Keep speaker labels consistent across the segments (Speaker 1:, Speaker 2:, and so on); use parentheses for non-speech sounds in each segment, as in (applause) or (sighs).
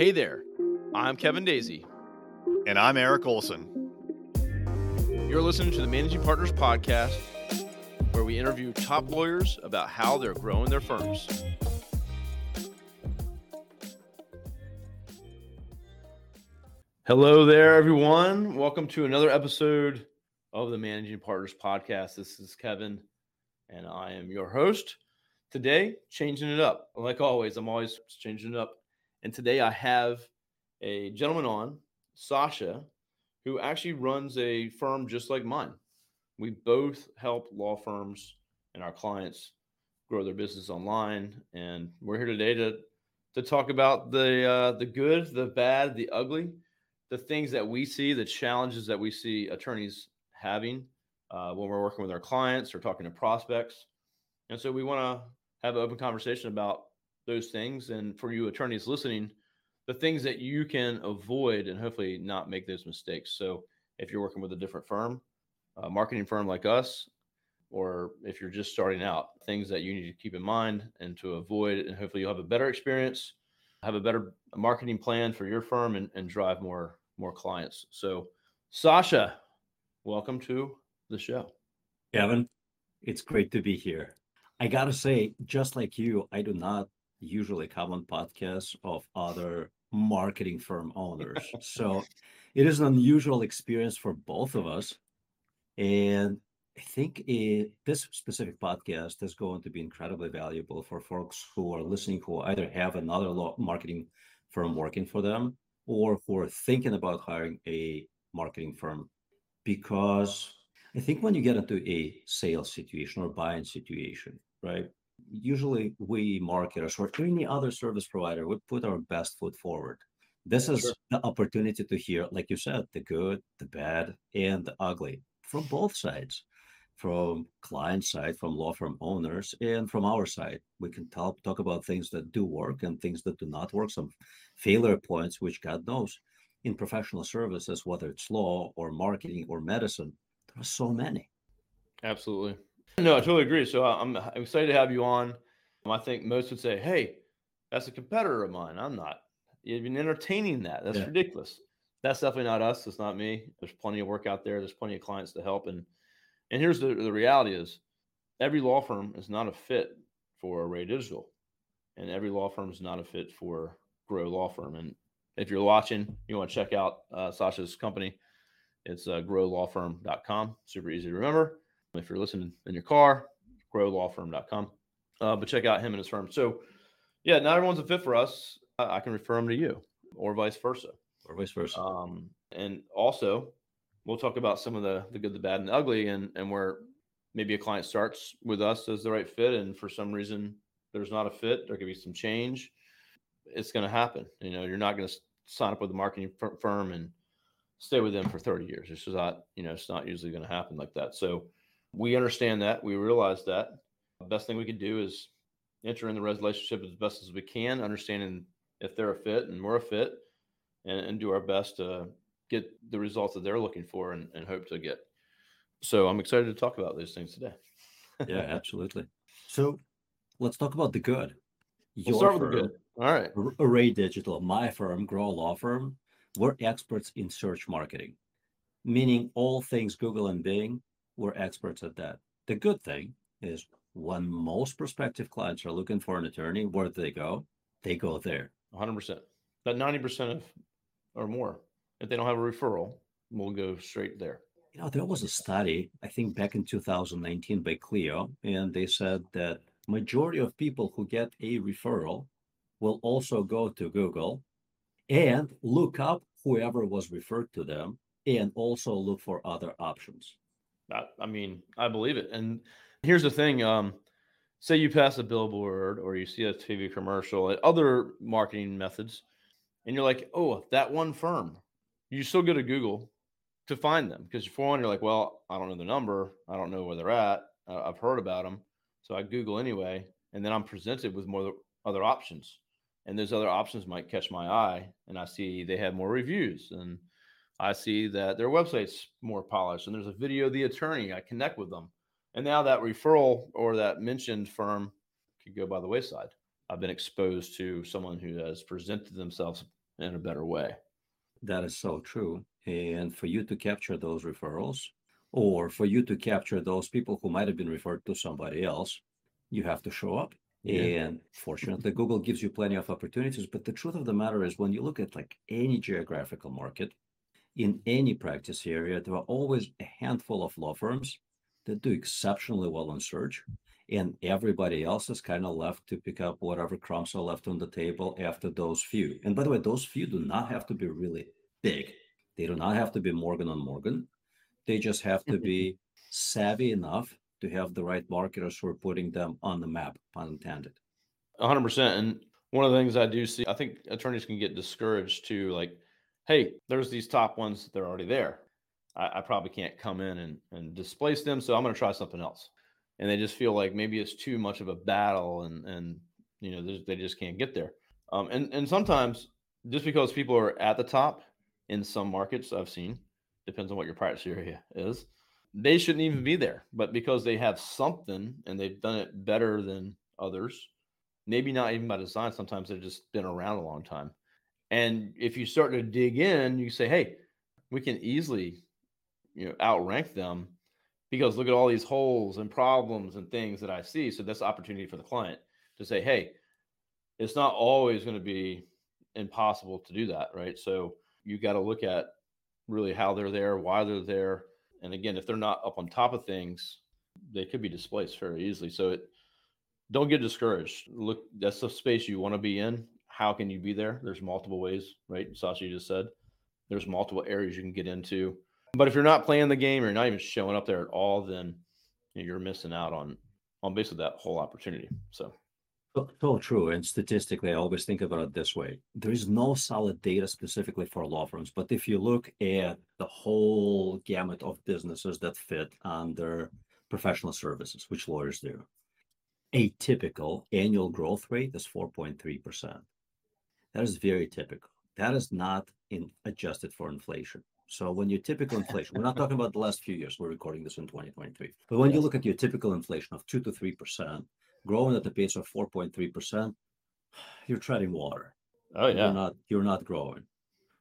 Speaker 1: Hey there, I'm Kevin Daisy.
Speaker 2: And I'm Eric Olson.
Speaker 1: You're listening to the Managing Partners Podcast, where we interview top lawyers about how they're growing their firms. Hello there, everyone. Welcome to another episode of the Managing Partners Podcast. This is Kevin, and I am your host. Today, changing it up. Like always, I'm always changing it up. And today I have a gentleman on, Sasha, who actually runs a firm just like mine. We both help law firms and our clients grow their business online. And we're here today to to talk about the uh, the good, the bad, the ugly, the things that we see, the challenges that we see attorneys having uh, when we're working with our clients or talking to prospects. And so we want to have an open conversation about those things. And for you attorneys listening, the things that you can avoid and hopefully not make those mistakes. So if you're working with a different firm, a marketing firm like us, or if you're just starting out, things that you need to keep in mind and to avoid, and hopefully you'll have a better experience, have a better marketing plan for your firm, and, and drive more more clients. So, Sasha, welcome to the show.
Speaker 3: Kevin, it's great to be here. I gotta say, just like you, I do not usually come on podcasts of other marketing firm owners. (laughs) so it is an unusual experience for both of us. And I think it, this specific podcast is going to be incredibly valuable for folks who are listening who either have another law marketing firm working for them or who are thinking about hiring a marketing firm. Because I think when you get into a sales situation or buying situation, right? Usually we marketers or any other service provider would put our best foot forward. This is sure. the opportunity to hear, like you said, the good, the bad, and the ugly from both sides from client side, from law firm owners, and from our side. We can talk talk about things that do work and things that do not work, some failure points, which God knows in professional services, whether it's law or marketing or medicine, there are so many.
Speaker 1: Absolutely. No, I totally agree. So I'm, I'm excited to have you on. I think most would say, hey, that's a competitor of mine. I'm not even entertaining that. That's yeah. ridiculous. That's definitely not us. It's not me. There's plenty of work out there. There's plenty of clients to help. And and here's the, the reality is every law firm is not a fit for Array Digital. And every law firm is not a fit for Grow Law Firm. And if you're watching, you want to check out uh, Sasha's company, it's uh, growlawfirm.com. Super easy to remember. If you're listening in your car, growlawfirm.com. Uh, but check out him and his firm. So, yeah, not everyone's a fit for us. I can refer them to you, or vice versa,
Speaker 3: or vice versa.
Speaker 1: Um, and also, we'll talk about some of the the good, the bad, and the ugly, and and where maybe a client starts with us as the right fit, and for some reason there's not a fit, there could be some change. It's going to happen. You know, you're not going to sign up with a marketing firm and stay with them for 30 years. It's just not, you know, it's not usually going to happen like that. So we understand that. We realize that. The best thing we can do is enter in the relationship as best as we can, understanding if they're a fit and we're a fit, and, and do our best to get the results that they're looking for and, and hope to get. So I'm excited to talk about those things today.
Speaker 3: yeah, (laughs) absolutely. So let's talk about the good.
Speaker 1: Your we'll start firm, with the good. All right.
Speaker 3: Array Digital, my firm, Grow Law Firm, we're experts in search marketing, meaning all things Google and Bing, we're experts at that. The good thing is when most prospective clients are looking for an attorney, where do they go? They go there.
Speaker 1: 100%. That 90% of or more if they don't have a referral, we'll go straight there.
Speaker 3: You know, there was a study, I think back in 2019 by Clio, and they said that majority of people who get a referral will also go to Google and look up whoever was referred to them and also look for other options.
Speaker 1: I, mean, I believe it. And here's the thing, um, say you pass a billboard or you see a TV commercial, other marketing methods, and you're like, oh, that one firm, you still go to Google to find them because for one, you're like, well, I don't know the number, I don't know where they're at, I've heard about them, so I Google anyway, and then I'm presented with more other options, and those other options might catch my eye, and I see they have more reviews, and I see that their website's more polished, and there's a video of the attorney, I connect with them, and now that referral or that mentioned firm could go by the wayside. I've been exposed to someone who has presented themselves in a better way.
Speaker 3: That is so true. And for you to capture those referrals, or for you to capture those people who might have been referred to somebody else, you have to show up. Yeah. And fortunately, Google gives you plenty of opportunities. But the truth of the matter is, when you look at like any geographical market in any practice area, there are always a handful of law firms that do exceptionally well in search. And everybody else is kind of left to pick up whatever crumbs are left on the table after those few. And by the way, those few do not have to be really big. They do not have to be Morgan and Morgan. They just have to be mm-hmm. savvy enough to have the right marketers who are putting them on the map, pun intended.
Speaker 1: 100%. And one of the things I do see, I think attorneys can get discouraged too. Like, hey, there's these top ones, they're already there. I, I probably can't come in and, and displace them. So I'm going to try something else. And they just feel like maybe it's too much of a battle and, and you know, they just can't get there. Um, and, and sometimes just because people are at the top in some markets I've seen, depends on what your practice area is, they shouldn't even be there. But because they have something and they've done it better than others, maybe not even by design, sometimes they've just been around a long time. And if you start to dig in, you say, hey, we can easily you know outrank them because look at all these holes and problems and things that I see. So that's opportunity for the client to say, hey, it's not always going to be impossible to do that, right? So you got to look at really how they're there, why they're there, and again, if they're not up on top of things, they could be displaced very easily. So it, don't get discouraged. Look, that's the space you want to be in. How can you be there? There's multiple ways, right? Sasha just said there's multiple areas you can get into. But if you're not playing the game, or you're not even showing up there at all, then you're missing out on on basically that whole opportunity. So
Speaker 3: so true. And statistically, I always think about it this way. There is no solid data specifically for law firms, but if you look at the whole gamut of businesses that fit under professional services, which lawyers do, a typical annual growth rate is 4.3%. That is very typical. That is not in adjusted for inflation. So when your typical inflation, we're not talking about the last few years, we're recording this in 2023. But when yes. you look at your typical inflation of two to three percent, growing at the pace of 4.3%, (sighs) you're treading water.
Speaker 1: Oh yeah.
Speaker 3: You're not you're not growing.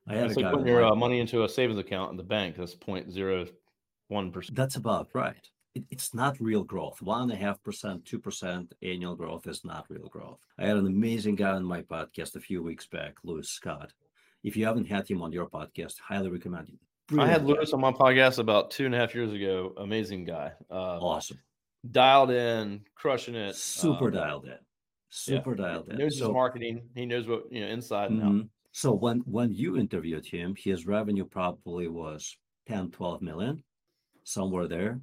Speaker 1: I had it's like putting your uh, money into a savings account in the bank. That's 0.01 percent.
Speaker 3: That's about right. It, it's not real growth. One and a half percent, two percent annual growth is not real growth. I had an amazing guy on my podcast a few weeks back, Louis Scott. If you haven't had him on your podcast, highly recommend him.
Speaker 1: Brilliant I had Louis on my podcast about two and a half years ago. Amazing guy.
Speaker 3: Uh, awesome
Speaker 1: dialed in, crushing it.
Speaker 3: Super um, dialed in. Super yeah. dialed in.
Speaker 1: He knows so, his marketing. He knows what you know inside and mm-hmm. out.
Speaker 3: So when when you interviewed him, his revenue probably was 10, 12 million, somewhere there.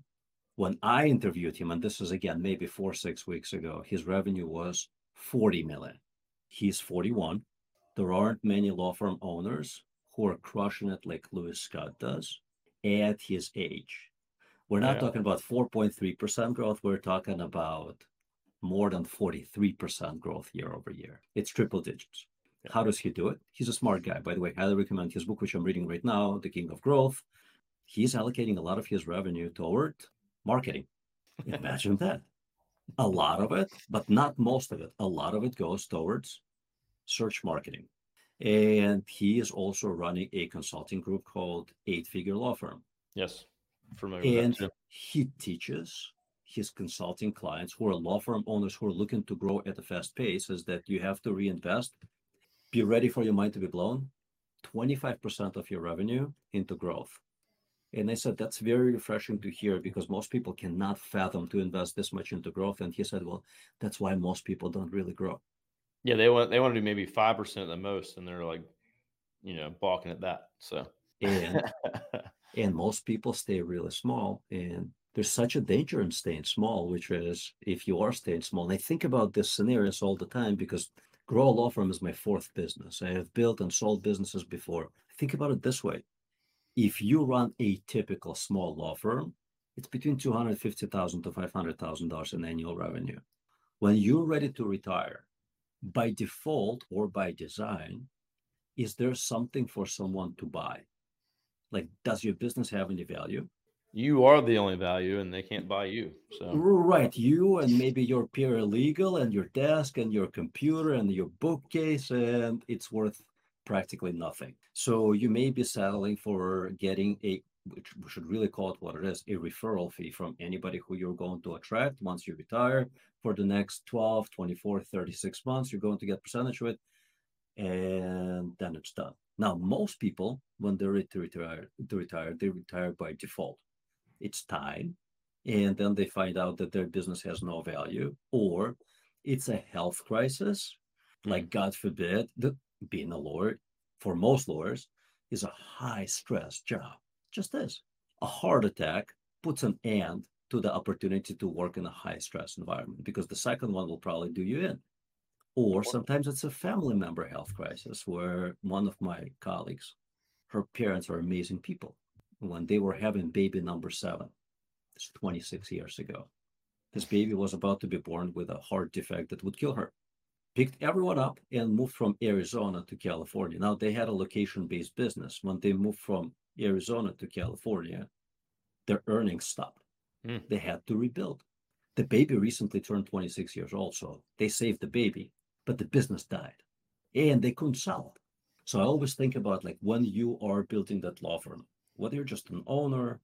Speaker 3: When I interviewed him, and this is again maybe four, six weeks ago, his revenue was 40 million. He's 41. There aren't many law firm owners who are crushing it like Louis Scott does at his age. We're not yeah. talking about 4.3% growth. We're talking about more than 43% growth year over year. It's triple digits. Yeah. How does he do it? He's a smart guy. By the way, highly recommend his book, which I'm reading right now, The King of Growth. He's allocating a lot of his revenue toward marketing. Imagine (laughs) that. A lot of it, but not most of it. A lot of it goes towards search marketing. And he is also running a consulting group called Eight Figure Law Firm.
Speaker 1: Yes.
Speaker 3: Familiar and he teaches his consulting clients who are law firm owners who are looking to grow at a fast pace is that you have to reinvest, be ready for your mind to be blown, 25% of your revenue into growth. And I said, that's very refreshing to hear because most people cannot fathom to invest this much into growth. And he said, well, that's why most people don't really grow.
Speaker 1: Yeah, they want they want to do maybe five percent at the most, and they're like, you know, balking at that. So
Speaker 3: and (laughs) and most people stay really small and there's such a danger in staying small which is if you are staying small and i think about this scenarios all the time because grow law firm is my fourth business i have built and sold businesses before think about it this way if you run a typical small law firm it's between 250000 to $500000 in annual revenue. When you're ready to retire by default or by design is there something for someone to buy? Like does your business have any value?
Speaker 1: You are the only value and they can't buy you so.
Speaker 3: Right you and maybe your peer paralegal and your desk and your computer and your bookcase and it's worth practically nothing. So you may be settling for getting a which we should really call it what it is a referral fee from anybody who you're going to attract once you retire for the next 12 24 36 months you're going to get percentage of it and then it's done. Now most people when they're ready to retire, to retire they retire by default. It's time and then they find out that their business has no value or it's a health crisis like mm-hmm. god forbid that being a lawyer for most lawyers is a high stress job. Just this a heart attack puts an end to the opportunity to work in a high stress environment because the second one will probably do you in. Or sometimes it's a family member health crisis where one of my colleagues her parents are amazing people. When they were having baby number seven it's 26 years ago this baby was about to be born with a heart defect that would kill her picked everyone up and moved from arizona to california. Now they had a location based business. When they moved from arizona to california their earnings stopped.
Speaker 1: Hmm.
Speaker 3: they had to rebuild. The baby recently turned 26 years old so they saved the baby but the business died and they couldn't sell it. So i always think about like when you are building that law firm whether you're just an owner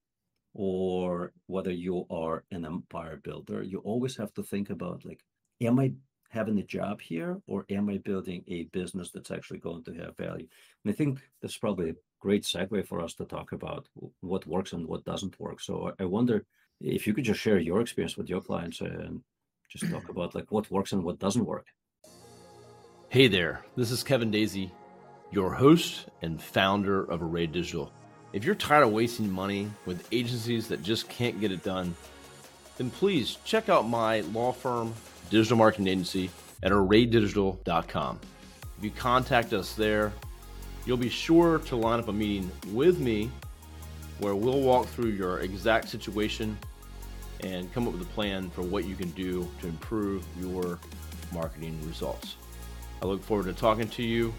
Speaker 3: or whether you are an empire builder you always have to think about like am i having a job here or am i building a business that's actually going to have value? And i think that's probably a great segue for us to talk about what works and what doesn't work. So i wonder if you could just share your experience with your clients and just talk about like what works and what doesn't work.
Speaker 1: Hey there, this is Kevin Daisy, your host and founder of Array Digital. If you're tired of wasting money with agencies that just can't get it done, then please check out my law firm, digital marketing agency at arraydigital.com. If you contact us there, you'll be sure to line up a meeting with me where we'll walk through your exact situation and come up with a plan for what you can do to improve your marketing results. I look forward to talking to you.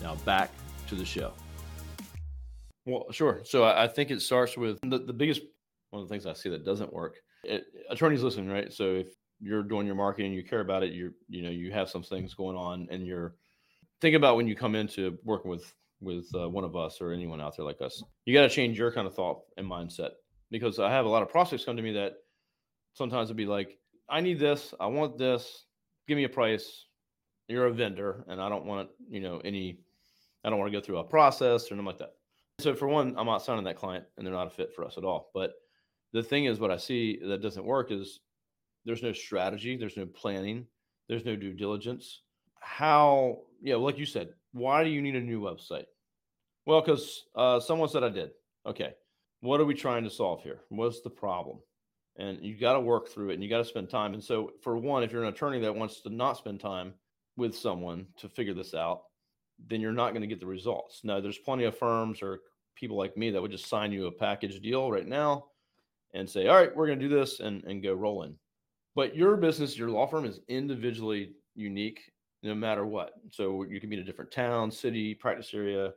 Speaker 1: Now back to the show. Well, sure. So I think it starts with the, the biggest one of the things I see that doesn't work. Attorneys listen, right? So if you're doing your marketing, you care about it, you're you know you have some things going on, and you're think about when you come into working with with uh, one of us or anyone out there like us, you got to change your kind of thought and mindset because I have a lot of prospects come to me that sometimes it'd be like, I need this, I want this, give me a price. You're a vendor, and I don't want you know any, I don't want to go through a process or anything like that. So for one, I'm not signing that client, and they're not a fit for us at all. But the thing is, what I see that doesn't work is there's no strategy, there's no planning, there's no due diligence. How, yeah, like you said, why do you need a new website? Well, because uh, someone said I did. Okay, what are we trying to solve here? What's the problem? And you got to work through it, and you got to spend time. And so, for one, if you're an attorney that wants to not spend time with someone to figure this out, then you're not going to get the results. Now, there's plenty of firms or people like me that would just sign you a package deal right now and say, all right, we're going to do this and, and go rolling. But your business, your law firm is individually unique no matter what. So you can be in a different town, city, practice area.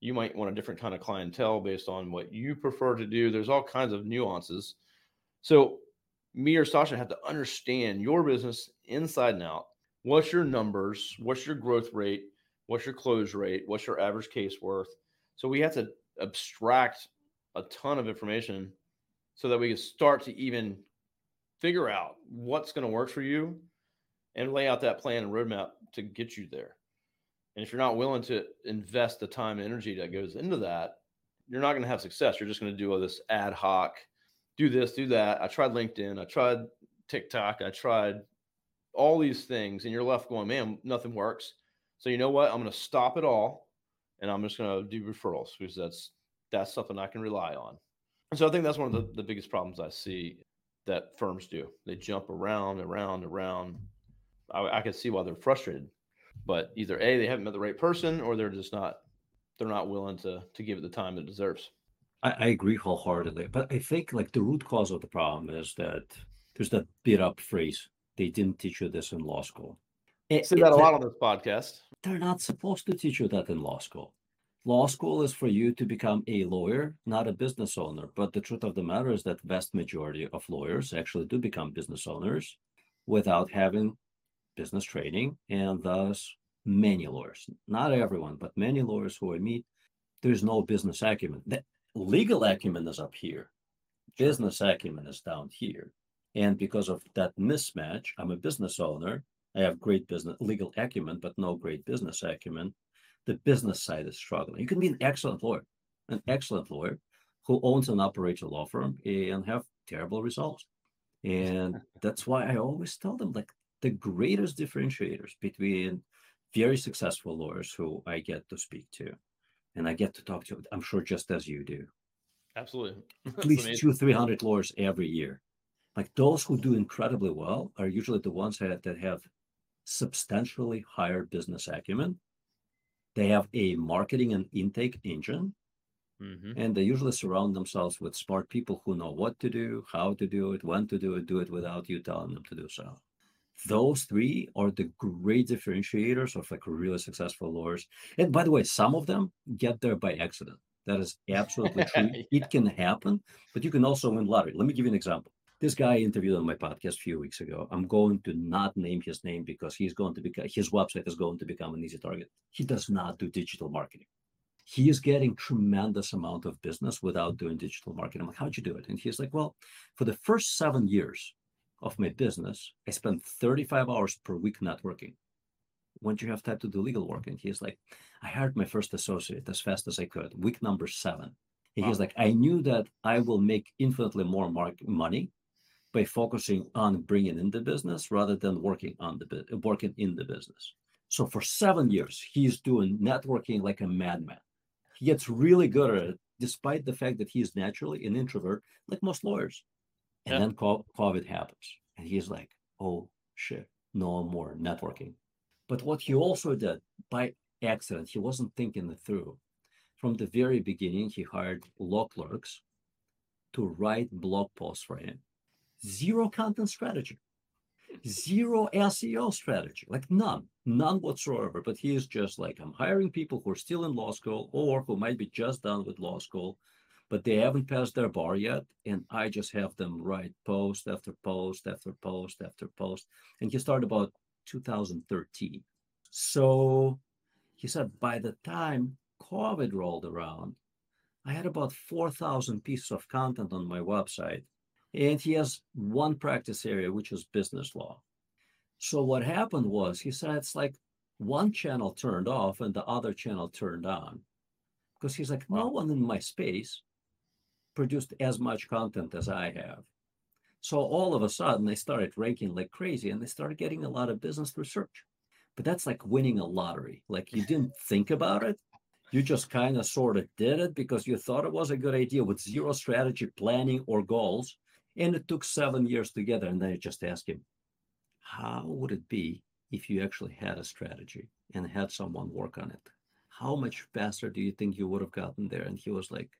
Speaker 1: You might want a different kind of clientele based on what you prefer to do. There's all kinds of nuances. So me or Sasha have to understand your business inside and out. What's your numbers? What's your growth rate? What's your close rate? What's your average case worth? So we have to abstract a ton of information so that we can start to even figure out what's going to work for you and lay out that plan and roadmap to get you there. And if you're not willing to invest the time and energy that goes into that, you're not going to have success. You're just going to do all this ad hoc, do this, do that. I tried LinkedIn, I tried TikTok, I tried all these things, and you're left going, man, nothing works. So you know what? I'm going to stop it all, and I'm just going to do referrals because that's that's something I can rely on. So I think that's one of the, the biggest problems I see that firms do. They jump around, around, around. I, I can see why they're frustrated, but either a they haven't met the right person, or they're just not they're not willing to to give it the time it deserves.
Speaker 3: I, I agree wholeheartedly, but I think like the root cause of the problem is that there's that beat up phrase. They didn't teach you this in law school.
Speaker 1: I say that a lot on this podcast.
Speaker 3: They're not supposed to teach you that in law school. Law school is for you to become a lawyer, not a business owner. But the truth of the matter is that vast majority of lawyers actually do become business owners without having business training and thus many lawyers, not everyone, but many lawyers who I meet, there's no business acumen. The legal acumen is up here, business acumen is down here. And because of that mismatch, I'm a business owner. I have great business legal acumen, but no great business acumen. The business side is struggling. You can be an excellent lawyer, an excellent lawyer who owns and operates a law firm and have terrible results. And (laughs) that's why I always tell them like the greatest differentiators between very successful lawyers who I get to speak to and I get to talk to, I'm sure just as you do.
Speaker 1: Absolutely. (laughs)
Speaker 3: At least two, 300 lawyers every year. Like those who do incredibly well are usually the ones that, that have substantially higher business acumen. They have a marketing and intake engine Mm-hmm. And they usually surround themselves with smart people who know what to do, how to do it, when to do it, do it without you telling them to do so. Those three are the great differentiators of like really successful lawyers. And by the way, some of them get there by accident. That is absolutely (laughs) true. yeah. It can happen, but you can also win lottery. Let me give you an example. This guy I interviewed on my podcast a few weeks ago. I'm going to not name his name because he's going to become his website is going to become an easy target. He does not do digital marketing he is getting tremendous amount of business without doing digital marketing. I'm like, how'd you do it? And he's like, well, for the first seven years of my business, I spent 35 hours per week networking. When do you have time to do legal work? And he's like, I hired my first associate as fast as I could, week number seven. And wow. he's like, I knew that I will make infinitely more mark- money by focusing on bringing in the business rather than working on the working in the business. So for seven years, he's doing networking like a madman he gets really good at it, despite the fact that he's naturally an introvert, like most lawyers. And yeah. then COVID happens, and he's like, "Oh shit, no more networking." But what he also did by accident, he wasn't thinking it through. From the very beginning, he hired law clerks to write blog posts for him. Zero content strategy zero SEO strategy, like none, none whatsoever. But he is just like, I'm hiring people who are still in law school or who might be just done with law school, but they haven't passed their bar yet. And I just have them write post after post after post after post. And he started about 2013. So he said, by the time COVID rolled around, I had about 4,000 pieces of content on my website and he has one practice area, which is business law. So what happened was he said it's like one channel turned off and the other channel turned on. Because he's like, no one in my space produced as much content as I have. So all of a sudden they started ranking like crazy and they started getting a lot of business through search. But that's like winning a lottery. Like you didn't (laughs) think about it. You just kind of sort of did it because you thought it was a good idea with zero strategy, planning, or goals. And it took seven years together. And then I just asked him, how would it be if you actually had a strategy and had someone work on it? How much faster do you think you would have gotten there? And he was like,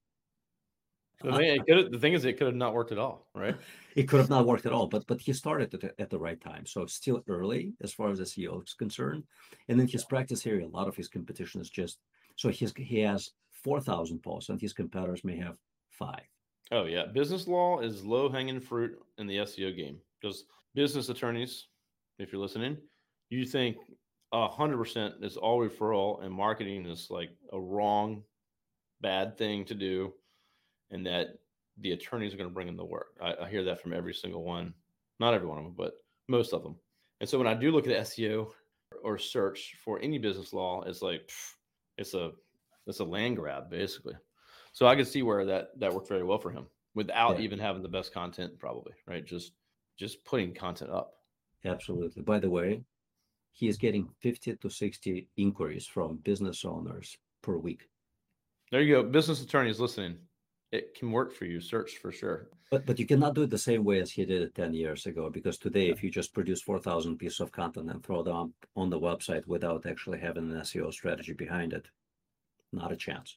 Speaker 1: so the thing is, it could have not worked at all, right? (laughs)
Speaker 3: it could have not worked at all, but but he started at the, at the right time. So still early as far as the SEO is concerned. And then his practice area, a lot of his competition is just so he's he has four thousand posts, and his competitors may have five.
Speaker 1: Oh yeah, business law is low hanging fruit in the SEO game because business attorneys, if you're listening, you think hundred percent is all referral and marketing is like a wrong, bad thing to do, and that the attorneys are going to bring in the work. I, I, hear that from every single one, not every one of them, but most of them. And so when I do look at SEO or search for any business law, it's like it's a it's a land grab basically. So I could see where that that worked very well for him without yeah. even having the best content, probably right. Just just putting content up.
Speaker 3: Absolutely. By the way, he is getting 50 to 60 inquiries from business owners per week.
Speaker 1: There you go. Business attorneys listening. It can work for you. Search for sure.
Speaker 3: But but you cannot do it the same way as he did it 10 years ago because today, if you just produce 4,000 pieces of content and throw them on the website without actually having an SEO strategy behind it, not a chance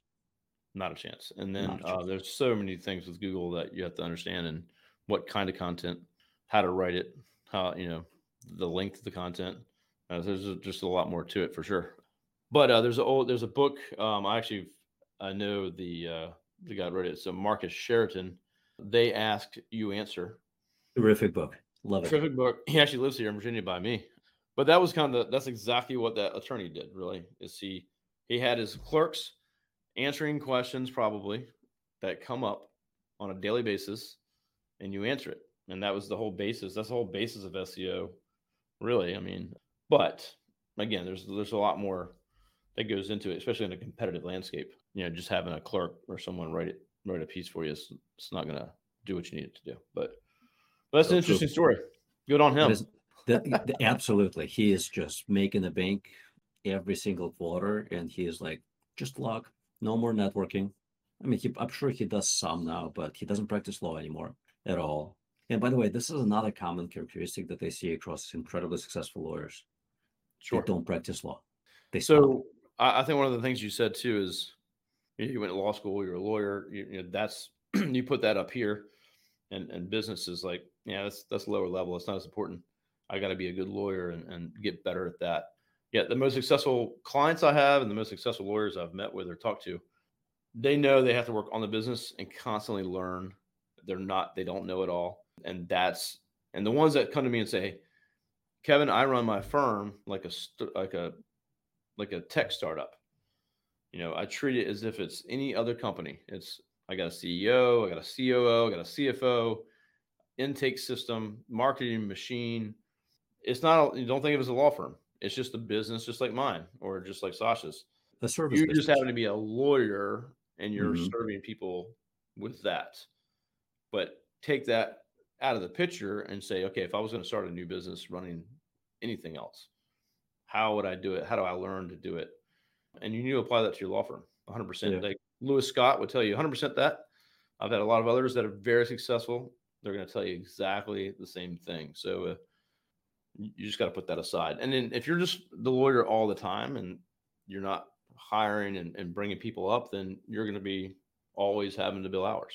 Speaker 1: not a chance. And then uh, there's so many things with Google that you have to understand and what kind of content, how to write it, how you know the length of the content. Uh, there's just a lot more to it for sure. But uh, there's a old, there's a book. Um, I actually I know the uh, the guy wrote it. So Marcus Sheridan. They ask, you answer.
Speaker 3: Terrific book. Love it.
Speaker 1: Terrific book. He actually lives here in Virginia by me. but that was kind of the, that's exactly what that attorney did. Really, is he he had his clerks answering questions probably that come up on a daily basis, and you answer it, and that was the whole basis. That's the whole basis of SEO, really. I mean, but again, there's there's a lot more that goes into it, especially in a competitive landscape. You know, just having a clerk or someone write it write a piece for you is it's not going to do what you need it to do. But, but that's so, an interesting so, story. Good on him.
Speaker 3: the, the, absolutely, he is just making the bank every single quarter, and he is like just luck, no more networking. I mean, he, I'm sure he does some now, but he doesn't practice law anymore at all. And by the way, this is another common characteristic that they see across incredibly successful lawyers. Sure. They don't practice law.
Speaker 1: They so I, I think one of the things you said too is you went to law school, you're a lawyer. You, you know, that's (clears throat) you put that up here, and and business is like, yeah, that's that's lower level. It's not as important. I got to be a good lawyer and, and get better at that. Yeah, the most successful clients I have and the most successful lawyers I've met with or talked to, they know they have to work on the business and constantly learn. They're not, they don't know it all, and that's and the ones that come to me and say, Kevin, I run my firm like a like a like a tech startup. You know, I treat it as if it's any other company. It's I got a CEO, I got a COO, I got a CFO, intake system, marketing machine. It's not. You don't think of it as a law firm. It's just a business, just like mine or just like Sasha's.
Speaker 3: The service.
Speaker 1: You just happen to be a lawyer, and you're mm-hmm. serving people with that. But take that out of the picture and say, okay, if I was going to start a new business running anything else, how would I do it? How do I learn to do it? And you need to apply that to your law firm 100%. Yeah. Like Louis Scott would tell you 100% that. I've had a lot of others that are very successful. They're going to tell you exactly the same thing. So uh, you just got to put that aside. And then if you're just the lawyer all the time and you're not hiring and, and bringing people up, then you're going to be always having to bill hours.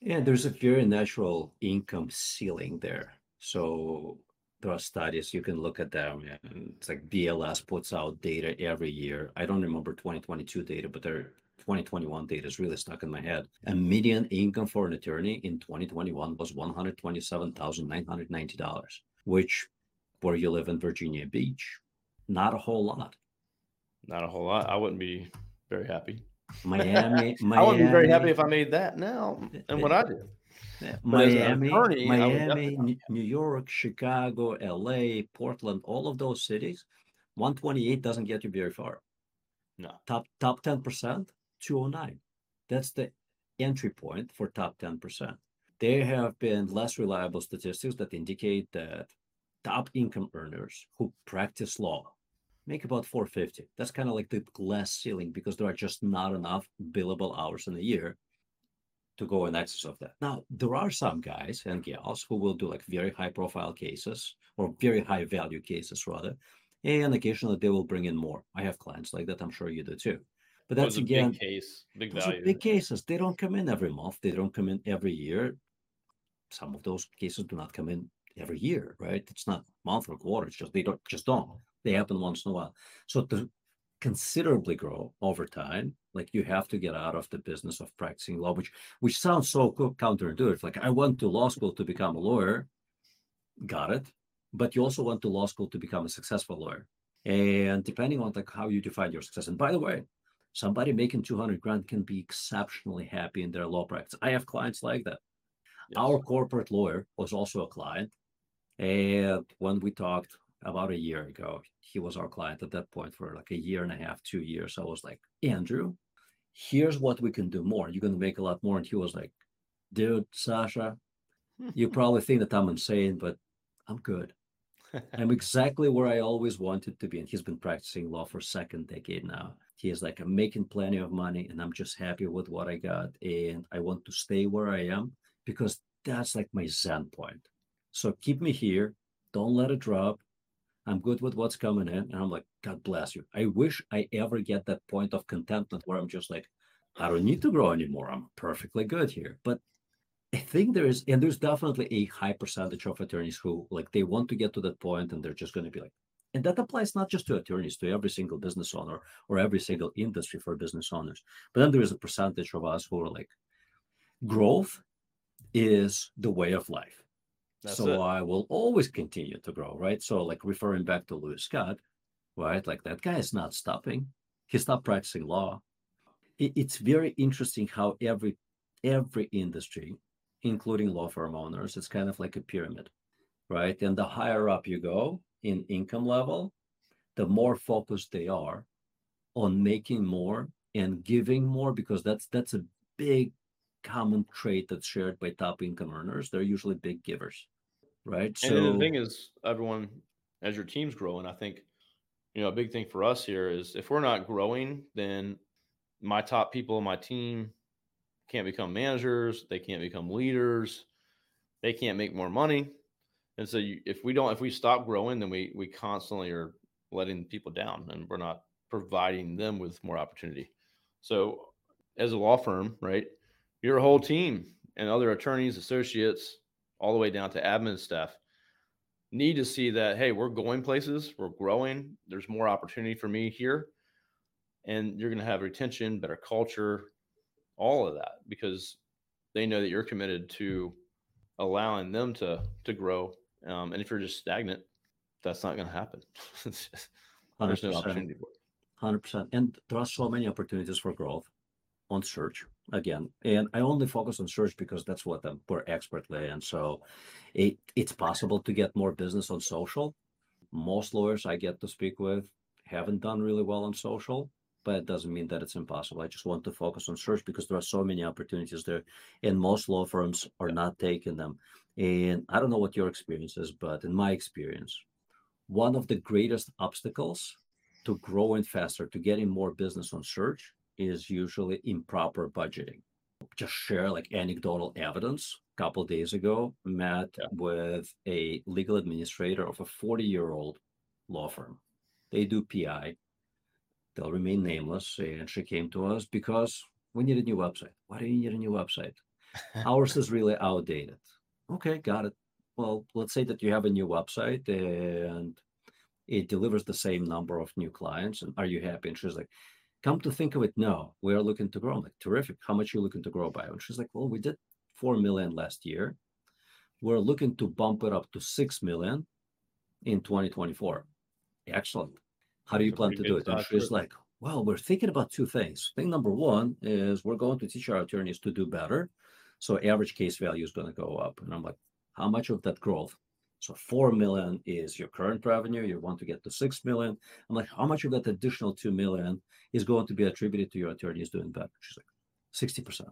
Speaker 3: Yeah, there's a very natural income ceiling there. So there are studies you can look at them it's like bls puts out data every year i don't remember 2022 data but their 2021 data is really stuck in my head a median income for an attorney in 2021 was $127990 which where you live in virginia beach not a whole lot
Speaker 1: not a whole lot i wouldn't be very happy
Speaker 3: miami, miami (laughs)
Speaker 1: i wouldn't be very happy if i made that now and what i do
Speaker 3: Miami, attorney, Miami, New York, Chicago, LA, Portland, all of those cities, 128 doesn't get you very far.
Speaker 1: No.
Speaker 3: Top top 10%, 209. That's the entry point for top 10%. There have been less reliable statistics that indicate that top income earners who practice law make about 450. That's kind of like the glass ceiling because there are just not enough billable hours in a year to go in excess of that. Now, there are some guys and gals who will do like very high profile cases or very high value cases rather. And occasionally they will bring in more. I have clients like that. I'm sure you do too. But that's again
Speaker 1: big case, big value.
Speaker 3: Big cases. They don't come in every month. They don't come in every year. Some of those cases do not come in every year, right? It's not month or quarter. It's just they don't just don't. They happen once in a while. So to considerably grow over time, like you have to get out of the business of practicing law which which sounds so counterintuitive like i went to law school to become a lawyer got it but you also went to law school to become a successful lawyer and depending on like how you define your success and by the way somebody making 200 grand can be exceptionally happy in their law practice i have clients like that yes. our corporate lawyer was also a client and when we talked about a year ago he was our client at that point for like a year and a half two years i was like andrew here's what we can do more. You're going to make a lot more. And he was like, dude, Sasha, you (laughs) probably think that I'm insane, but I'm good. I'm (laughs) exactly where I always wanted to be. And he's been practicing law for second decade now. He is like, I'm making plenty of money and I'm just happy with what I got. And I want to stay where I am because that's like my Zen point. So keep me here. Don't let it drop. I'm good with what's coming in. And I'm like, God bless you. I wish I ever get that point of contentment where I'm just like, I don't need to grow anymore. I'm perfectly good here. But I think there is, and there's definitely a high percentage of attorneys who like they want to get to that point and they're just going to be like, and that applies not just to attorneys, to every single business owner or every single industry for business owners. But then there is a percentage of us who are like, growth is the way of life. That's so it. I will always continue to grow, right? So, like referring back to Louis Scott, right? Like that guy is not stopping. He stopped practicing law. It, it's very interesting how every every industry, including law firm owners, it's kind of like a pyramid, right? And the higher up you go in income level, the more focused they are on making more and giving more because that's that's a big common trait that's shared by top income earners. They're usually big givers, right?
Speaker 1: And so the thing is, everyone, as your team's growing, I think, you know, a big thing for us here is if we're not growing, then my top people on my team can't become managers, they can't become leaders, they can't make more money. And so you, if we don't, if we stop growing, then we we constantly are letting people down and we're not providing them with more opportunity. So as a law firm, right, your whole team and other attorneys, associates, all the way down to admin staff need to see that, hey, we're going places, we're growing, there's more opportunity for me here. And you're going to have retention, better culture, all of that because they know that you're committed to allowing them to to grow. Um, and if you're just stagnant, that's not going to happen. (laughs)
Speaker 3: there's no opportunity for it. Hundred percent, and there are so many opportunities for growth on search again. And I only focus on search because that's what I'm more expertly. And so it, it's possible to get more business on social. Most lawyers I get to speak with haven't done really well on social, but it doesn't mean that it's impossible. I just want to focus on search because there are so many opportunities there. And most law firms are not taking them. And I don't know what your experience is, but in my experience, one of the greatest obstacles to growing faster, to getting more business on search is usually improper budgeting. Just share like anecdotal evidence. A couple days ago, met yeah. with a legal administrator of a 40 year old law firm. They do PI. They'll remain nameless. And she came to us because we need a new website. Why do you need a new website? (laughs) Ours is really outdated. Okay, got it. Well, let's say that you have a new website and it delivers the same number of new clients. And are you happy? And she's like, come to think of it, no, we are looking to grow. I'm like, terrific. How much are you looking to grow by? And she's like, well, we did 4 million last year. We're looking to bump it up to 6 million in 2024. Excellent. How do you plan to do it? And she's like, well, we're thinking about two things. Thing number one is we're going to teach our attorneys to do better. So average case value is going to go up. And I'm like, how much of that growth so 4 million is your current revenue. You want to get to 6 million. I'm like, how much of that additional 2 million is going to be attributed to your attorneys doing better? She's like, 60%.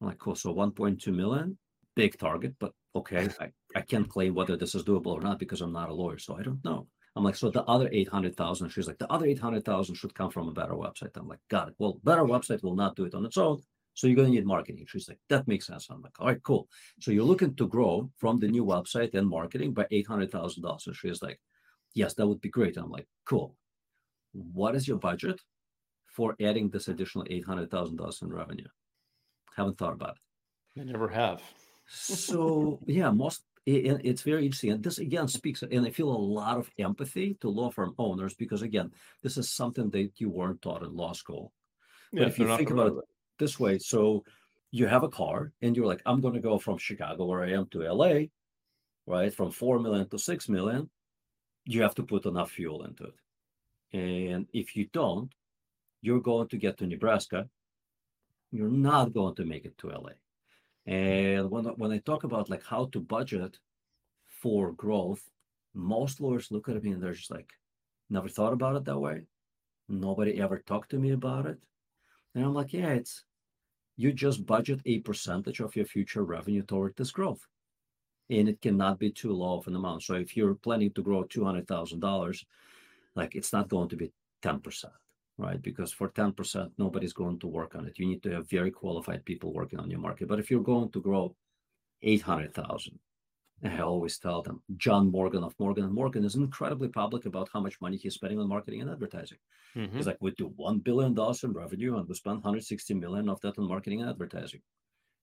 Speaker 3: I'm like, cool. So 1.2 million, big target, but okay, I, I can't claim whether this is doable or not because I'm not a lawyer. So I don't know. I'm like, so the other 800,000, she's like, the other 800,000 should come from a better website. I'm like, got it. Well, better website will not do it on its own. So you're going to need marketing. She's like, that makes sense. I'm like, all right, cool. So you're looking to grow from the new website and marketing by $800,000. So she's like, yes, that would be great. I'm like, cool. What is your budget for adding this additional $800,000 in revenue? Haven't thought about
Speaker 1: it. I never have.
Speaker 3: so yeah, most it, it's very interesting. And this again speaks, and I feel a lot of empathy to law firm owners because again, this is something that you weren't taught in law school. But yeah, if you think about it, this way. So you have a car and you're like, I'm going to go from Chicago, where I am, to LA, right? From 4 million to 6 million. You have to put enough fuel into it. And if you don't, you're going to get to Nebraska. You're not going to make it to LA. And when, when I talk about like how to budget for growth, most lawyers look at me and they're just like, never thought about it that way. Nobody ever talked to me about it. And I'm like, yeah, it's you just budget a percentage of your future revenue toward this growth. And it cannot be too low of an amount. So if you're planning to grow $200,000, like it's not going to be 10%, right? Because for 10%, nobody's going to work on it. You need to have very qualified people working on your market. But if you're going to grow 800,000, I always tell them John Morgan of Morgan and Morgan is incredibly public about how much money he's spending on marketing and advertising. Mm-hmm. He's like, we do one billion dollars in revenue and we spend 160 million of that on marketing and advertising.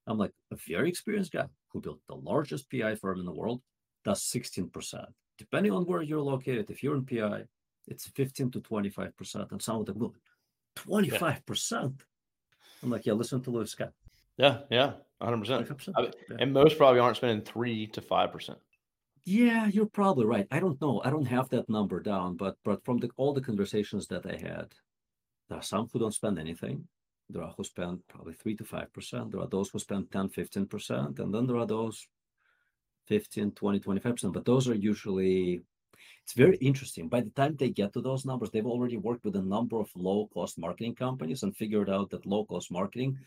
Speaker 3: I'm like, a very experienced guy who built the largest PI firm in the world does 16%. Depending on where you're located, if you're in PI, it's 15 to 25%. And some of them go, 25%. Yeah. I'm like, yeah, listen to Louis Scott.
Speaker 1: Yeah, yeah, hundred percent. And most probably aren't spending three to five percent.
Speaker 3: Yeah, you're probably right. I don't know. I don't have that number down, but but from the, all the conversations that I had, there are some who don't spend anything. There are who spend probably three to five percent. There are those who spend 10, 15 percent, and then there are those 15, 20, 25 percent. But those are usually it's very interesting. By the time they get to those numbers, they've already worked with a number of low cost marketing companies and figured out that low cost marketing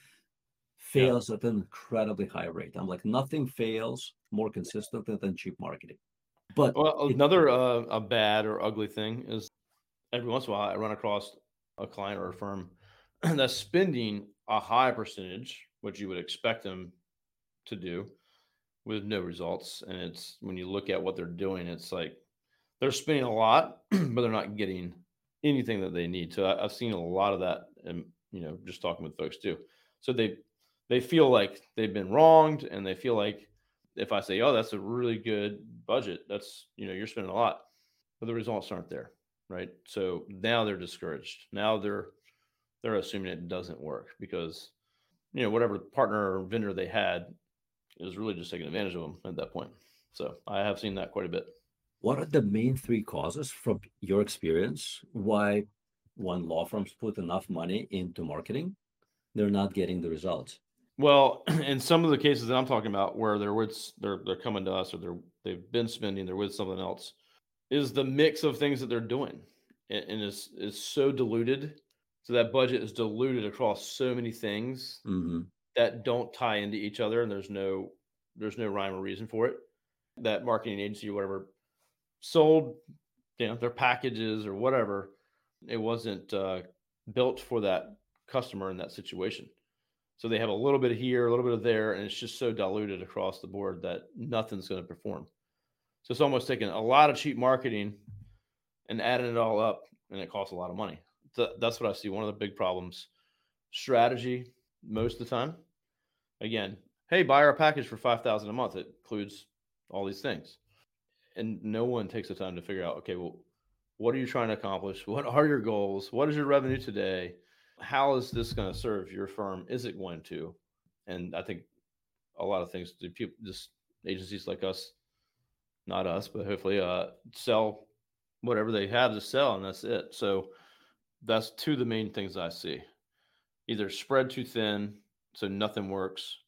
Speaker 3: fails yeah. at an incredibly high rate. I'm like, nothing fails more consistently than cheap marketing. But
Speaker 1: well, another uh, a bad or ugly thing is every once in a while I run across a client or a firm (clears throat) that's spending a high percentage, which you would expect them to do, with no results. And it's when you look at what they're doing, it's like they're spending a lot, (clears throat) but they're not getting anything that they need. So I, have seen a lot of that, and you know, just talking with folks too. So they they feel like they've been wronged, and they feel like if I say, "Oh, that's a really good budget," that's you know, you're spending a lot, but the results aren't there, right? So now they're discouraged. Now they're they're assuming it doesn't work because you know whatever partner or vendor they had is really just taking advantage of them at that point. So I have seen that quite a bit.
Speaker 3: What are the main three causes from your experience why when law firms put enough money into marketing, they're not getting the results?
Speaker 1: Well, (clears throat) in some of the cases that I'm talking about, where they're with they're they're coming to us or they're they've been spending, they're with something else, is the mix of things that they're doing, and, and is is so diluted. So that budget is diluted across so many things mm-hmm. that don't tie into each other, and there's no there's no rhyme or reason for it. That marketing agency or whatever sold, you know, their packages or whatever. It wasn't uh, built for that customer in that situation. So they have a little bit here, a little bit of there, and it's just so diluted across the board that nothing's going to perform. So it's almost taking a lot of cheap marketing and adding it all up, and it costs a lot of money. So that's what I see. One of the big problems strategy most of the time. Again, hey, buy our package for 5000 a month. It includes all these things and no one takes the time to figure out okay well what are you trying to accomplish (laughs) what are your goals what is your revenue today how is this going to serve your firm is it going to and i think a lot of things do people just agencies like us not us but hopefully uh sell whatever they have to sell and that's it so that's two of the main things i see either spread too thin so nothing works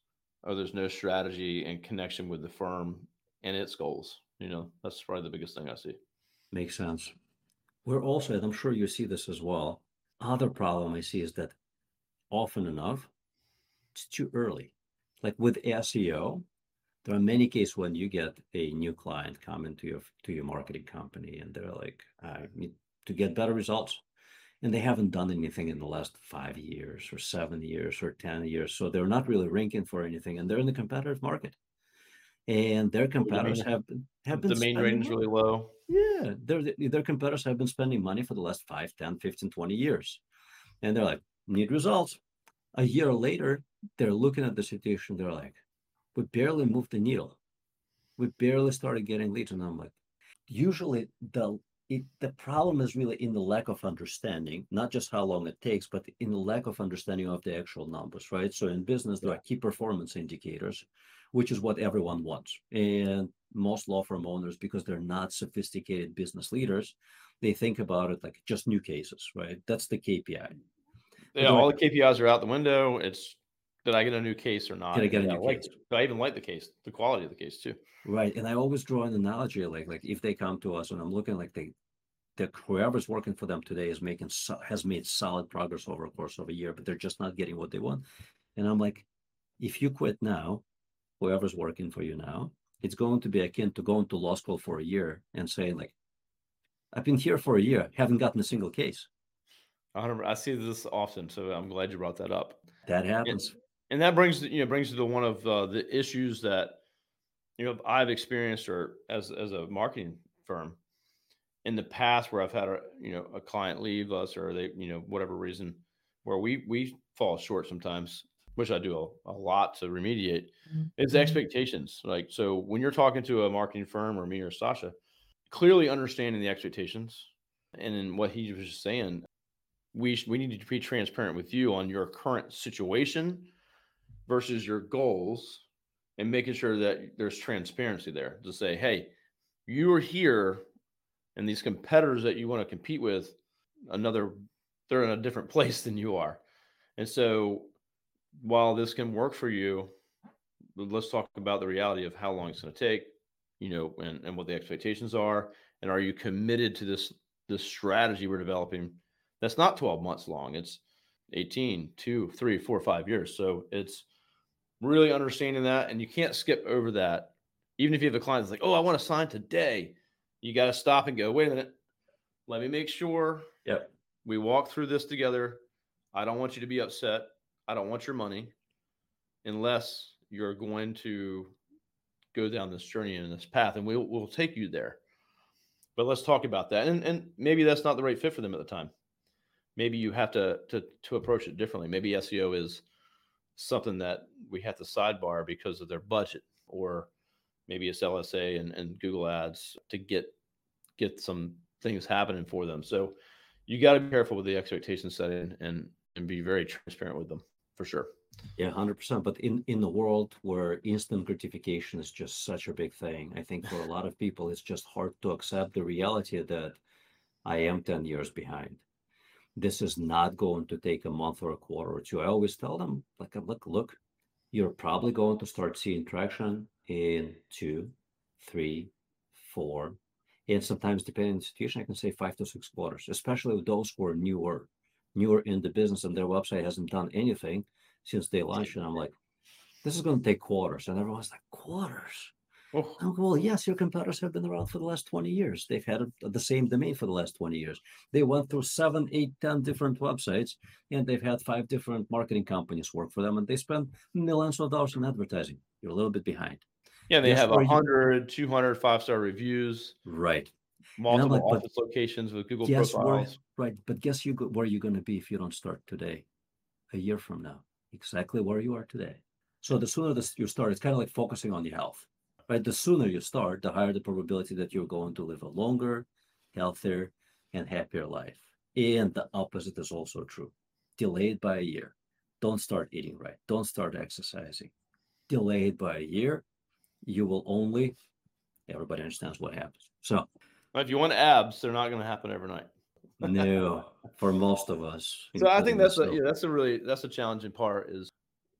Speaker 1: or there's no strategy and connection with the firm and its goals you know, that's probably the biggest thing I see.
Speaker 3: Makes sense. We're also, and I'm sure you see this as well. Other problem I see is that often enough, it's too early. Like with SEO, there are many cases when you get a new client coming to your to your marketing company and they're like, I need to get better results. And they haven't done anything in the last five years or seven years or 10 years. So they're not really ranking for anything and they're in the competitive market and their competitors have been have been
Speaker 1: the main range really low.
Speaker 3: Yeah their their competitors have been spending money for the last 5 10 15 20 years. And they're like need results. A year later they're looking at the situation they're like we barely moved the needle. We barely started getting leads. And i'm like usually the it, the problem is really in the lack of understanding, not just how long it takes, but in the lack of understanding of the actual numbers, right? So in business, there are key performance indicators, which is what everyone wants. And most law firm owners, because they're not sophisticated business leaders, they think about it like just new cases, right? That's the KPI.
Speaker 1: Yeah, all the KPIs are out the window. It's did I get a new case or not?
Speaker 3: Did I get a new
Speaker 1: like, case? I even like the case, the quality of the case too.
Speaker 3: Right, and I always draw an analogy like like if they come to us and I'm looking like they that whoever's working for them today is making has made solid progress over a course of a year, but they're just not getting what they want. And I'm like, if you quit now, whoever's working for you now, it's going to be akin to going to law school for a year and saying like, I've been here for a year, haven't gotten a single case.
Speaker 1: I see this often, so I'm glad you brought that up.
Speaker 3: That happens,
Speaker 1: and, and that brings you know brings you to one of uh, the issues that you know I've experienced or as as a marketing firm in the past where I've had a you know a client leave us or they you know whatever reason where we we fall short sometimes which I do a, a lot to remediate mm-hmm. is expectations. Like so when you're talking to a marketing firm or me or Sasha clearly understanding the expectations and in what he was just saying we we need to be transparent with you on your current situation versus your goals and making sure that there's transparency there to say hey you are here and these competitors that you want to compete with another they're in a different (laughs) place than you are. And so while this can work for you let's talk about the reality of how long it's going to take you know and, and what the expectations are and are you committed to this this strategy we're developing that's not 12 months long it's 18 two three four five years. So it's really understanding that and you can't skip over that. Even if you have a client that's like oh i want to sign today you got to stop and go wait a minute. Let me make sure
Speaker 3: Yep.
Speaker 1: we walk through this together. I don't want you to be upset i don't want your money unless you're going to go down this journey and this path and we'll, we'll take you there. But let's talk about that. And, and maybe that's not the right fit for them at the time. Maybe you have to to to approach it differently. Maybe seo is something that we have to sidebar because of their budget or maybe it's lsa and, and google ads to get get some things happening for them. So you got to be careful with the expectation setting and and be very transparent with them for sure
Speaker 3: Yeah, hundred percent. But in in the world where instant gratification is just such a big thing, I think for a lot of people it's just hard to accept the reality that I am ten years behind. This is not going to take a month or a quarter or two. I always tell them, like, look, look, you're probably going to start seeing traction in two, three, four, and sometimes depending on the situation, I can say five to six quarters, especially with those who are newer, newer in the business and their website hasn't done anything since they launched. And I'm like, this is going to take quarters. And everyone's like, quarters.
Speaker 1: oh,
Speaker 3: I'm like, well, yes, your competitors have been around for the last 20 years. They've had a- the same domain for the last 20 years. They went through seven, eight, ten different websites, and they've had five different marketing companies work for them, and they spend millions of dollars in advertising. You're a little bit behind.
Speaker 1: yeah they
Speaker 3: Yes,
Speaker 1: have
Speaker 3: or you-
Speaker 1: 100 200 five star reviews
Speaker 3: Right.
Speaker 1: multiple
Speaker 3: like,
Speaker 1: office locations with google
Speaker 3: Guess where,
Speaker 1: profiles
Speaker 3: right. But guess you go, where you're going to be if you don't start today, a year from now, exactly where you are today. So the sooner this, you start, it's kind of like focusing on your health, right? The sooner you start, the higher the probability that you're going to live a longer, healthier, and happier life. And the opposite is also true. Delay it by a year. Don't start eating right. Don't start exercising. Delay it by a year. You will only, everybody understands what happens. So,
Speaker 1: if you want abs they're not going to happen overnight
Speaker 3: no, for most of us.
Speaker 1: so i think that's a, yeah, that's a really that's a challenging part is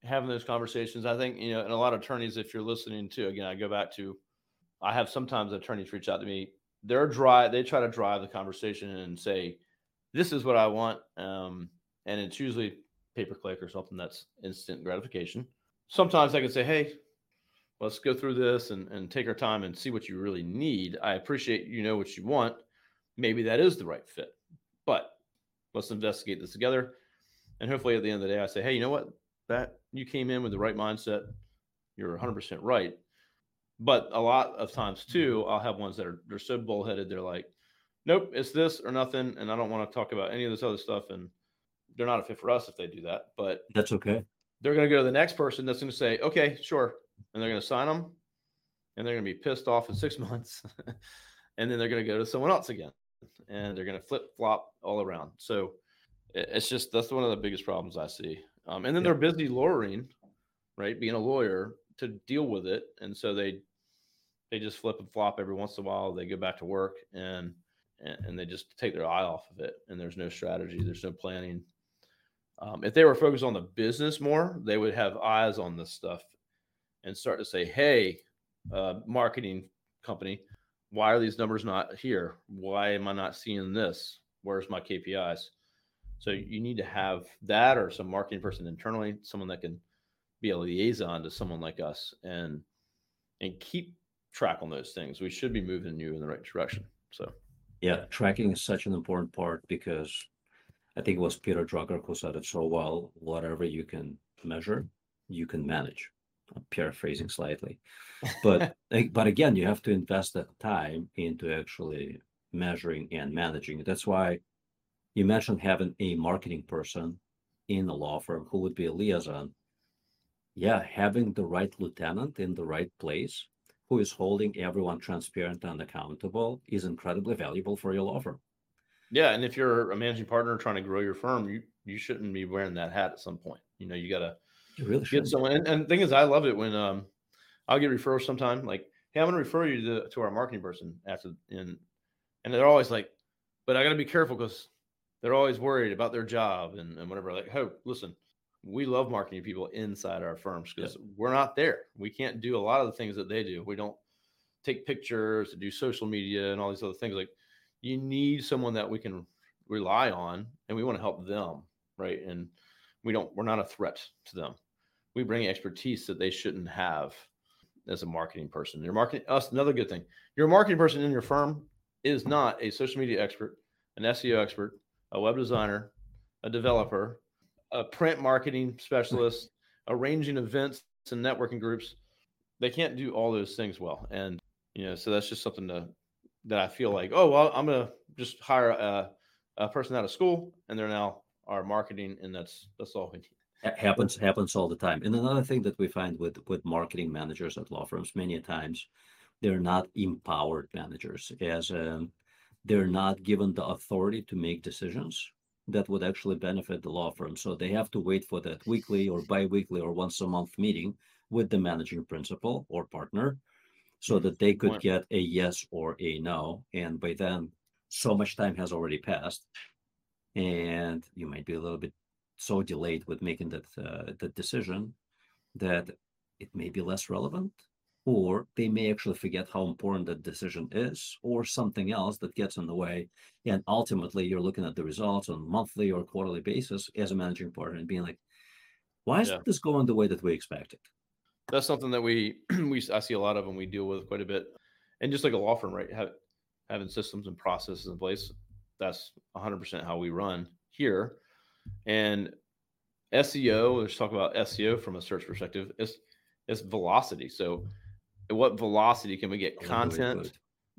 Speaker 1: having those conversations. I think you know and a lot of attorneys if you're listening to again i go back to i have sometimes attorneys reach out to me. They're dry they try to drive the conversation and say this is what i want um, and it's usually pay per click or something that's instant gratification. Sometimes i can say hey let's go through this and, and take our time and see what you really need. I appreciate you know what you want maybe that is the right fit. But let's investigate this together. And hopefully at the end of the day i say hey you know what? That you came in with the right mindset. You're 100% right. But a lot of times too i'll have ones that are they're so bullheaded they're like nope it's this or nothing and i don't want to talk about any of this other stuff and they're not a fit for us if they do that but
Speaker 3: That's okay.
Speaker 1: they're going to go to the next person that's going to say okay sure and they're going to sign them and they're going to be pissed off in six (laughs) months and then they're going to go to someone else again and they're going to flip flop all around. So it's just that's one of the biggest problems i see. Um, and then
Speaker 3: Yeah.
Speaker 1: they're busy lawyering right being a lawyer to deal with it. And so they they just flip and flop every once in a while. They go back to work and and, and they just take their eye off of it and there's no strategy there's no planning. Um, if they were focused on the business more they would have eyes on this stuff and start to say hey uh, marketing company why are these numbers not here? Why am i not seeing this? Where's my kpis so hmm. you need to have that or some marketing person internally someone that can be a liaison to someone like us and and keep track on those things. We should be moving you in the right direction so.
Speaker 3: Yeah, tracking is such an important part because I think it was Peter Drucker who said it so well. Whatever you can measure, you can manage. I'm paraphrasing slightly, but (laughs) but again, you have to invest that time into actually measuring and managing. That's why you mentioned having a marketing person in a law firm who would be a liaison. Yeah, having the right lieutenant in the right place who is holding everyone transparent and accountable is incredibly valuable for your law firm.
Speaker 1: yeah and if you're a managing partner trying to grow your firm you you shouldn't be wearing that hat at some point you know you got to
Speaker 3: You really
Speaker 1: get
Speaker 3: should.
Speaker 1: someone and, and the thing is i love it when um i'll get referrals sometime like "Hey, I'm going to refer you to, to our marketing person after." And and they're always like, "But I got to be careful because they're always worried about their job and, and whatever." Like, "Oh, listen, we love marketing people inside our firms because yeah. we're not there. We can't do a lot of the things that they do. We don't take pictures, to do social media, and all these other things. Like, you need someone that we can rely on, and we want to help them, right? And we don't. We're not a threat to them. We bring mm-hmm. expertise that they shouldn't have as a marketing person. Your marketing us another good thing. Your marketing person in your firm is not a social media expert, an SEO expert, a web designer, a developer, a print marketing specialist, (laughs) arranging events and networking groups. They can't do all those things well. And you know, so that's just something to that I feel like, oh well, I'm gonna just hire a, a person out of school and they're now our marketing and that's that's all we need.
Speaker 3: Happens happens all the time. And another thing that we find with with marketing managers at law firms many times they're not empowered managers as um, they're not given the authority to make decisions that would actually benefit the law firm. So they have to wait for that weekly or bi-weekly or once a month meeting with the managing principal or partner so that they could get a yes or a no. And by then so much time has already passed and you might be a little bit so delayed with making that uh, that decision that it may be less relevant or they may actually forget how important that decision is or something else that gets in the way. And ultimately you're looking at the results on monthly or quarterly basis as a managing partner and being like why is yeah. this going the way that we expected?
Speaker 1: That's something that we (clears throat) we i see a lot of and we deal with quite a bit. And just like a law firm right? Have, having systems and processes in place that's 100% how we run here and SEO, let's talk about SEO from a search perspective, is it's velocity. So what velocity can we get oh, content,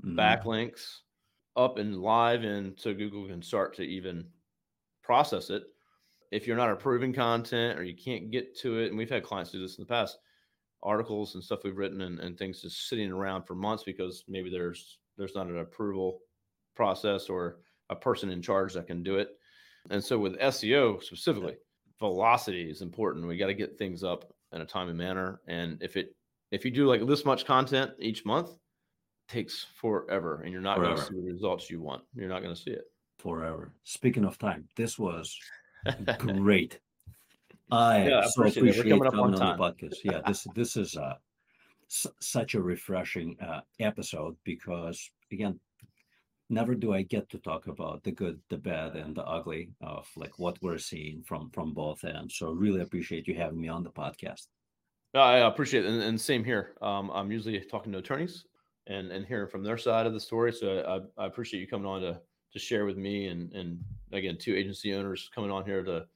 Speaker 1: mm-hmm. backlinks up and live and so Google can start to even process it. If you're not approving content or you can't get to it, and we've had clients do this in the past, articles and stuff we've written and, and things just sitting around for months because maybe there's there's not an approval process or a person in charge that can do it. And so with SEO specifically, velocity is important. We got to get things up in a timely manner. And if it if you do like this much content each month, takes forever and you're not going to see the results you want. You're not going to see it.
Speaker 3: Forever. Speaking of time, this was (laughs) great. I yeah, so appreciate, appreciate coming, coming on, on the podcast. Yeah, this (laughs) this is uh, such a refreshing uh, episode because again, never do I get to talk about the good, the bad, and the ugly of like what we're seeing from from both ends. So really appreciate you having me on the podcast.
Speaker 1: I appreciate it, and, and same here. Um, I'm usually talking to attorneys and and hearing from their side of the story. So I, I appreciate you coming on to to share with me and and again two agency owners coming on here to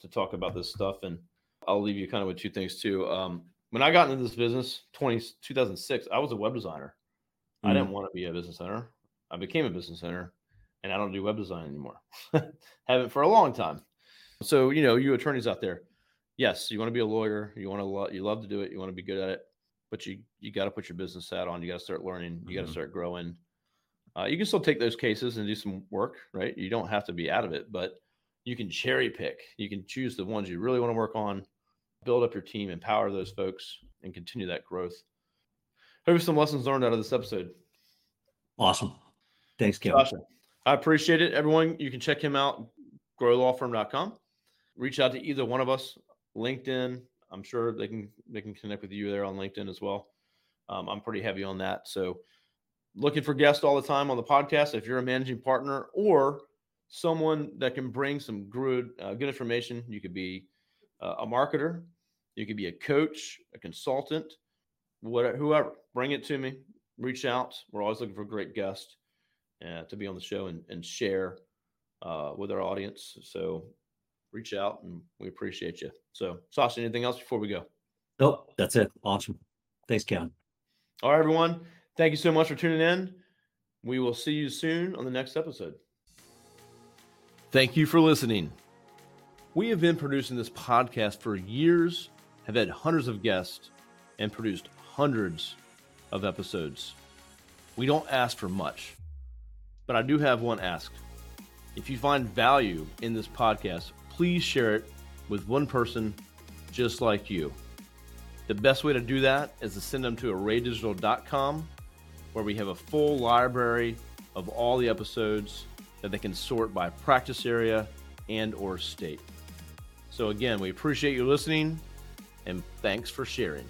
Speaker 1: to talk about this stuff. And I'll leave you kind of with two things too. Um, when I got into this business 20, 2006, I was a web designer. Mm-hmm. I didn't want to be a business owner. I became a business owner and I don't do web design anymore. (laughs) Haven't for a long time. So, you know, you attorneys out there, yes, you want to be a lawyer, you want to lo- you love to do it, you want to be good at it, but you you got to put your business hat on, you got to start learning, you got to mm-hmm. start growing. Uh, you can still take those cases and do some work, right? You don't have to be out of it, but you can cherry pick. You can choose the ones you really want to work on, build up your team, empower those folks, and continue that growth. Hope some lessons learned out of this episode.
Speaker 3: Awesome. Thanks, Kevin. Awesome.
Speaker 1: I appreciate it. Everyone, you can check him out, growlawfirm.com. Reach out to either one of us, LinkedIn. I'm sure they can they can connect with you there on LinkedIn as well. Um, I'm pretty heavy on that. So looking for guests all the time on the podcast. If you're a managing partner or someone that can bring some good uh, good information, you could be uh, a marketer, you could be a coach, a consultant, whatever, whoever. Bring it to me. Reach out. We're always looking for great guests uh, to be on the show and, and share uh, with our audience. So reach out and we appreciate you. So, Sasha, anything else before we go?
Speaker 3: Nope, that's it. Awesome. Thanks, Kevin.
Speaker 1: All right, everyone. Thank you so much for tuning in. We will see you soon on the next episode. Thank you for listening. We have been producing this podcast for years, have had hundreds of guests, and produced hundreds of episodes. We don't ask for much but I do have one ask. If you find value in this podcast, please share it with one person just like you. The best way to do that is to send them to arraydigital.com where we have a full library of all the episodes that they can sort by practice area and or state. So again, we appreciate you listening and thanks for sharing.